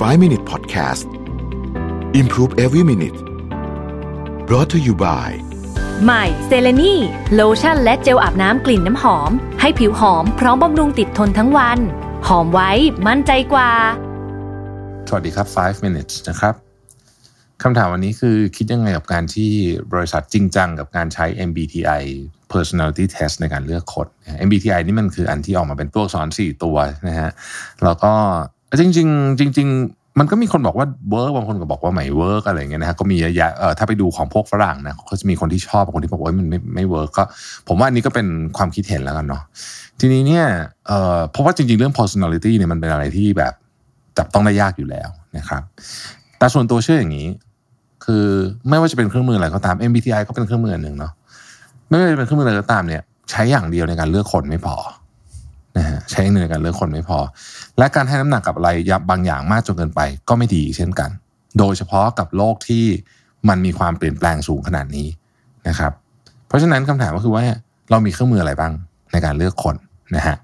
5 Minute Podcast Improve Every Minute brought to you by ใหม่เซเลนีโลชั่นและเจลอาบน้ำกลิ่นน้ำหอม ให้ผิวหอมพร้อมบำรุงติดทนทั้งวัน หอมไว้มั่นใจกว่า สวัสดีครับ 5 minutes นะครับคำถามวันนี้คือคิดยังไงกับการที่บริษัทจริงจังกับการใช้ MBTI personality test ในการเลือกคน MBTI นี่มันคืออันที่ออกมาเป็นตัวอักษร4ตัวนะฮะแล้วก็ จริงๆจริงมันก็มีคนบอกว่า work บางคนก็บอกว่าไม่ work อะไรเงี้ยนะฮะก็มีเยอะแยะเออถ้าไปดูของพวกฝรั่งนะเขาจะมีคนที่ชอบบางคนที่บอกว่ามันไม่ไม่ work ก็ ผมว่าอันนี้ก็เป็นความคิดเห็นแล้วกันเนาะทีนี้เนี่ยเออเพราะว่าจริง ๆ เรื่อง personality เนี่ยมันเป็นอะไรที่แบบจับต้องได้ยากอยู่แล้วนะครับแต่ส่วนตัวเชื่ออย่างนี้ คือไม่ว่าจะเป็นเครื่องมืออะไรก็ตาม MBTI ก็เป็นเครื่องมืออันหนึ่งเนาะไม่ว่าจะเป็นเครื่องมืออะไรก็ตามเนี่ย ใช้อย่างเดียวในการเลือกคนไม่พอ นะฮะใช้อย่างเดียวในการเลือกคนไม่พอ และการให้น้ำหนักกับอะไรยับบางอย่างมากจนเกินไป ก็ไม่ดีเช่นกัน โดยเฉพาะกับโลกที่มันมีความเปลี่ยนแปลงสูงขนาดนี้นะครับ เพราะฉะนั้นคำถามก็คือว่าเรามีเครื่องมืออะไรบ้างในการเลือกคนนะฮะ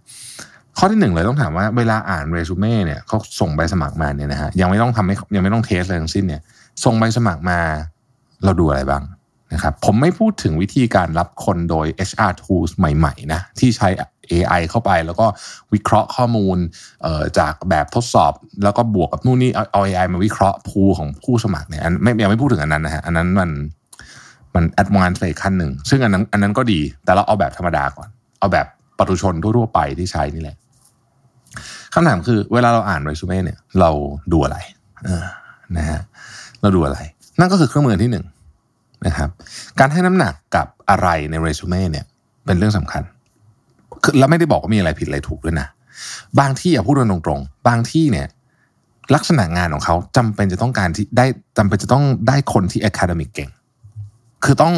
ข้อที่หนึ่งเลยต้องถามว่าเวลาอ่านเรซูเม่เนี่ยเขาส่งใบสมัครมาเนี่ยนะฮะยังไม่ต้องทำให้ยังไม่ต้องเทสอะไรทั้งสิ้นเนี่ยส่งใบสมัครมาเราดูอะไรบ้าง นะครับผมไม่พูดถึงวิธีการรับคนโดย HR tools ใหม่ๆนะที่ใช้ AI เข้าไปแล้วก็วิเคราะห์ข้อมูลจากแบบทดสอบ แล้วก็บวกกับนู่นนี่เอา AI มาวิเคราะห์ pool ของผู้สมัครเนี่ยไม่ยังไม่พูดถึงอันนั้นนะฮะอันนั้นมันมัน advance ไปขั้นหนึ่ง ซึ่งอันนั้นอันนั้นก็ดี แต่เราเอาแบบธรรมดาก่อน เอาแบบปุถุชนทั่วๆไปที่ใช้นี่แหละคำถามคือเวลาเราอ่านเรซูเม่เนี่ย เราดูอะไรนะฮะเราดูอะไร นั่นก็คือเครื่องมือที่หนึ่ง นะครับ การให้น้ำหนักกับอะไรในเรซูเม่เนี่ย เป็นเรื่องสำคัญคือแล้วไม่ได้บอกว่ามีอะไรผิดอะไรถูกด้วยนะ บางที่อย่าพูดตรงๆ บางที่เนี่ย ลักษณะงานของเขาจำเป็นจะต้องการที่ได้จำเป็นจะต้องได้คนที่ academic เก่ง คือต้อง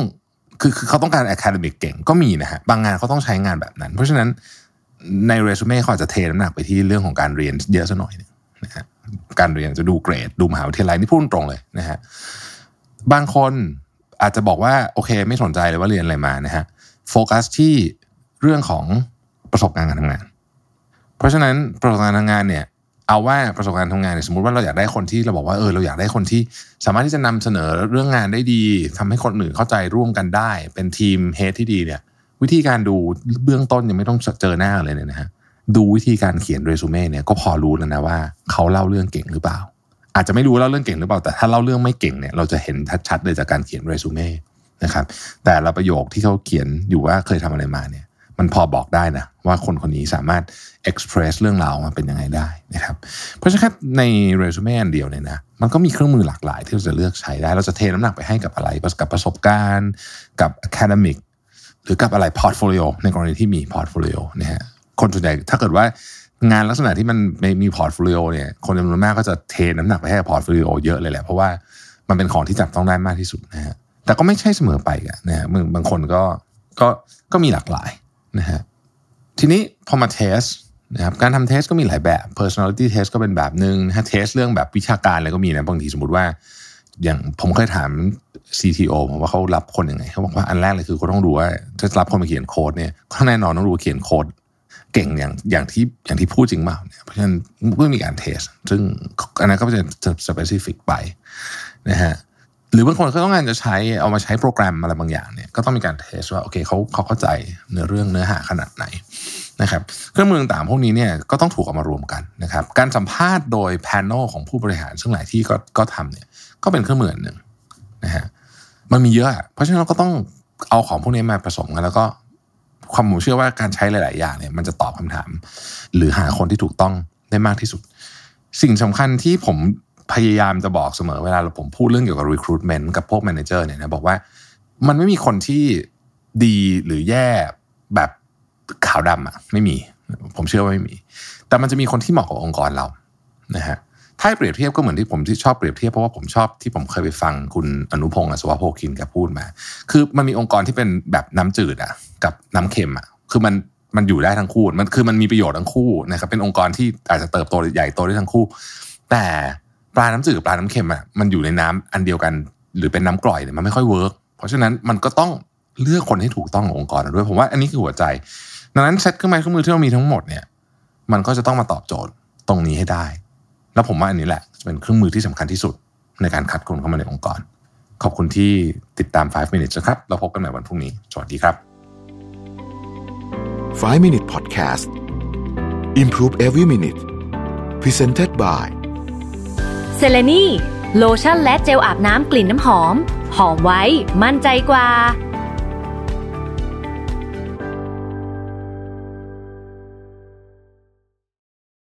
คือคือเขาต้องการ academic เก่งก็มีนะฮะบางงานเขาต้องใช้งานแบบนั้น เพราะฉะนั้นในเรซูเม่เขาอาจจะเทน้ำหนักไปที่เรื่องของการเรียนเยอะซะหน่อยนะฮะการเรียนจะดูเกรด ดูมหาวิทยาลัยนี่พูดตรงเลยนะฮะบางคน อาจจะบอกว่าโอเค ไม่สนใจเลยว่าเรียนอะไรมานะฮะโฟกัสที่เรื่องของประสบการณ์การทำงาน เพราะฉะนั้นประสบการณ์ทำงานเนี่ยเอาว่าประสบการณ์ทำงานเนี่ยสมมติว่าเราอยากได้คนที่เราบอกว่าเออเราอยากได้คนที่สามารถที่จะนำเสนอเรื่องงานได้ดีทำให้คนอื่นเข้าใจร่วมกันได้ เป็นทีมเฮดที่ดีเนี่ยวิธีการดูเบื้องต้นยังไม่ต้องเจอหน้าเลยเนี่ยนะฮะดูวิธีการเขียนเรซูเม่เนี่ยก็พอรู้แล้วนะว่าเขาเล่าเรื่องเก่งหรือเปล่า อาจจะไม่รู้เล่าเรื่องเก่งหรือเปล่าแต่ถ้าเล่าเรื่องไม่เก่งเนี่ยเราจะเห็นชัดๆเลยจากการเขียนเรซูเม่นะครับแต่ละประโยคที่เขาเขียนอยู่ว่าเคยทำอะไรมาเนี่ยมันพอบอกได้นะว่าคนคนนี้สามารถ express เรื่องราวมาเป็นยังไงได้นะครับเพราะฉะนั้นในเรซูเม่อันเดียวเนี่ยนะมันก็มีเครื่องมือหลากหลายที่เราจะเลือกใช้ได้ เราจะเทน้ำหนักไปให้กับอะไรกับประสบการณ์ กับ academic หรือกับอะไร portfolio ในกรณีที่มี portfolio นะฮะคนส่วนใหญ่ถ้าเกิดว่า งานลักษณะที่มันไม่มี portfolio เนี่ยคนจำนวนมากก็จะเทน้ำหนักไปให้ portfolio เยอะเลยแหละ เพราะว่ามันเป็นของที่จับต้องได้มากที่สุดนะฮะแต่ก็ไม่ใช่เสมอไปนะฮะบางคนก็ก็ก็มีหลากหลายนะฮะทีนี้พอมาเทสนะครับการทำเทสก็มีหลายแบบ personality test ก็เป็นแบบหนึ่งถ้าเทสเรื่องแบบวิชาการอะไรก็มีนะบางทีสมมติว่า อย่างผมเคยถาม CTO ผมว่าเขารับคนยังไงเขาบอกว่าอันแรกเลยคือเขาต้องดูว่าจะรับคนมาเขียนโค้ดเนี่ยก็แน่นอนต้องรู้เขียนโค้ด เก่งอย่างอย่างที่อย่างที่พูดจริงเปล่าเนี่ยเพราะฉะนั้นเมื่อมีการเทส ซึ่งอันนั้นก็จะ specific ไปนะฮะหรือบางคนก็ต้องการจะใช้เอามาใช้โปรแกรมอะไรบางอย่างเนี่ยก็ต้องมีการเทสว่าโอเคเขาเขาเข้าใจเนื้อเรื่องเนื้อหาขนาดไหนนะครับเครื่องมือต่างพวกนี้เนี่ยก็ต้องถูกเอามารวมกันนะครับการสัมภาษณ์โดยแพน e l ของผู้บริหาร ซึ่งหลายที่ก็ก็ทำเนี่ยก็เป็นเครื่องมือหนึ่งนะฮะมันมีเยอะ เพราะฉะนั้นเราก็ต้องเอาของพวกนี้มาผสมกันแล้วก็ ความผมเชื่อว่าการใช้หลาย ๆ อย่างเนี่ยมันจะตอบคำถาม หรือหาคนที่ถูกต้องได้มากที่สุด สิ่งสำคัญที่ผมพยายามจะบอกเสมอเวลาผมพูดเรื่องเกี่ยวกับ recruitment กับพวก manager เนี่ยนะบอกว่ามันไม่มีคนที่ดีหรือแย่แบบขาวดำอะไม่มี ผมเชื่อว่าไม่มี แต่มันจะมีคนที่เหมาะกับองค์กรเรานะฮะ ถ้าเปรียบเทียบก็เหมือนที่ผมที่ชอบเปรียบเทียบเพราะว่าผมชอบที่ผมเคยไปฟังคุณอนุพงษ์อัศวโภคินแกพูดมา คือมันมีองค์กรที่เป็นแบบน้ำจืดอะกับน้ำเค็มอะคือมันมันอยู่ได้ทั้งคู่ มันคือมันมีประโยชน์ทั้งคู่นะครับเป็นองค์กรที่อาจจะเติบโตใหญ่โตได้ทั้งคู่ แต่ปลาน้ำจืดกับปลาน้ำเค็มอะมันอยู่ในน้ำอันเดียวกัน หรือเป็นน้ำกร่อยเนี่ยมันไม่ค่อย work เพราะฉะนั้นมันก็ต้องเลือกคนให้ถูกต้องขององค์กรด้วยผมว่าอันนี้คือหัวใจ ดังนั้นเซตเครื่องไม้เครื่องมือที่เรามีทั้งหมดเนี่ย มันก็จะต้องมาตอบโจทย์ตรงนี้ให้ได้ แล้วผมว่าอันนี้แหละจะเป็นเครื่องมือที่สำคัญที่สุดในการคัดคนเข้ามาในองค์กร ขอบคุณที่ติดตาม 5 minutes นะครับเราพบกันใหม่วันพรุ่งนี้ สวัสดีครับ 5 Minute Podcast Improve Every Minute Presented by เซเลนีโลชั่นและเจลอาบน้ำกลิ่นน้ำหอม หอมไว้ มั่นใจกว่า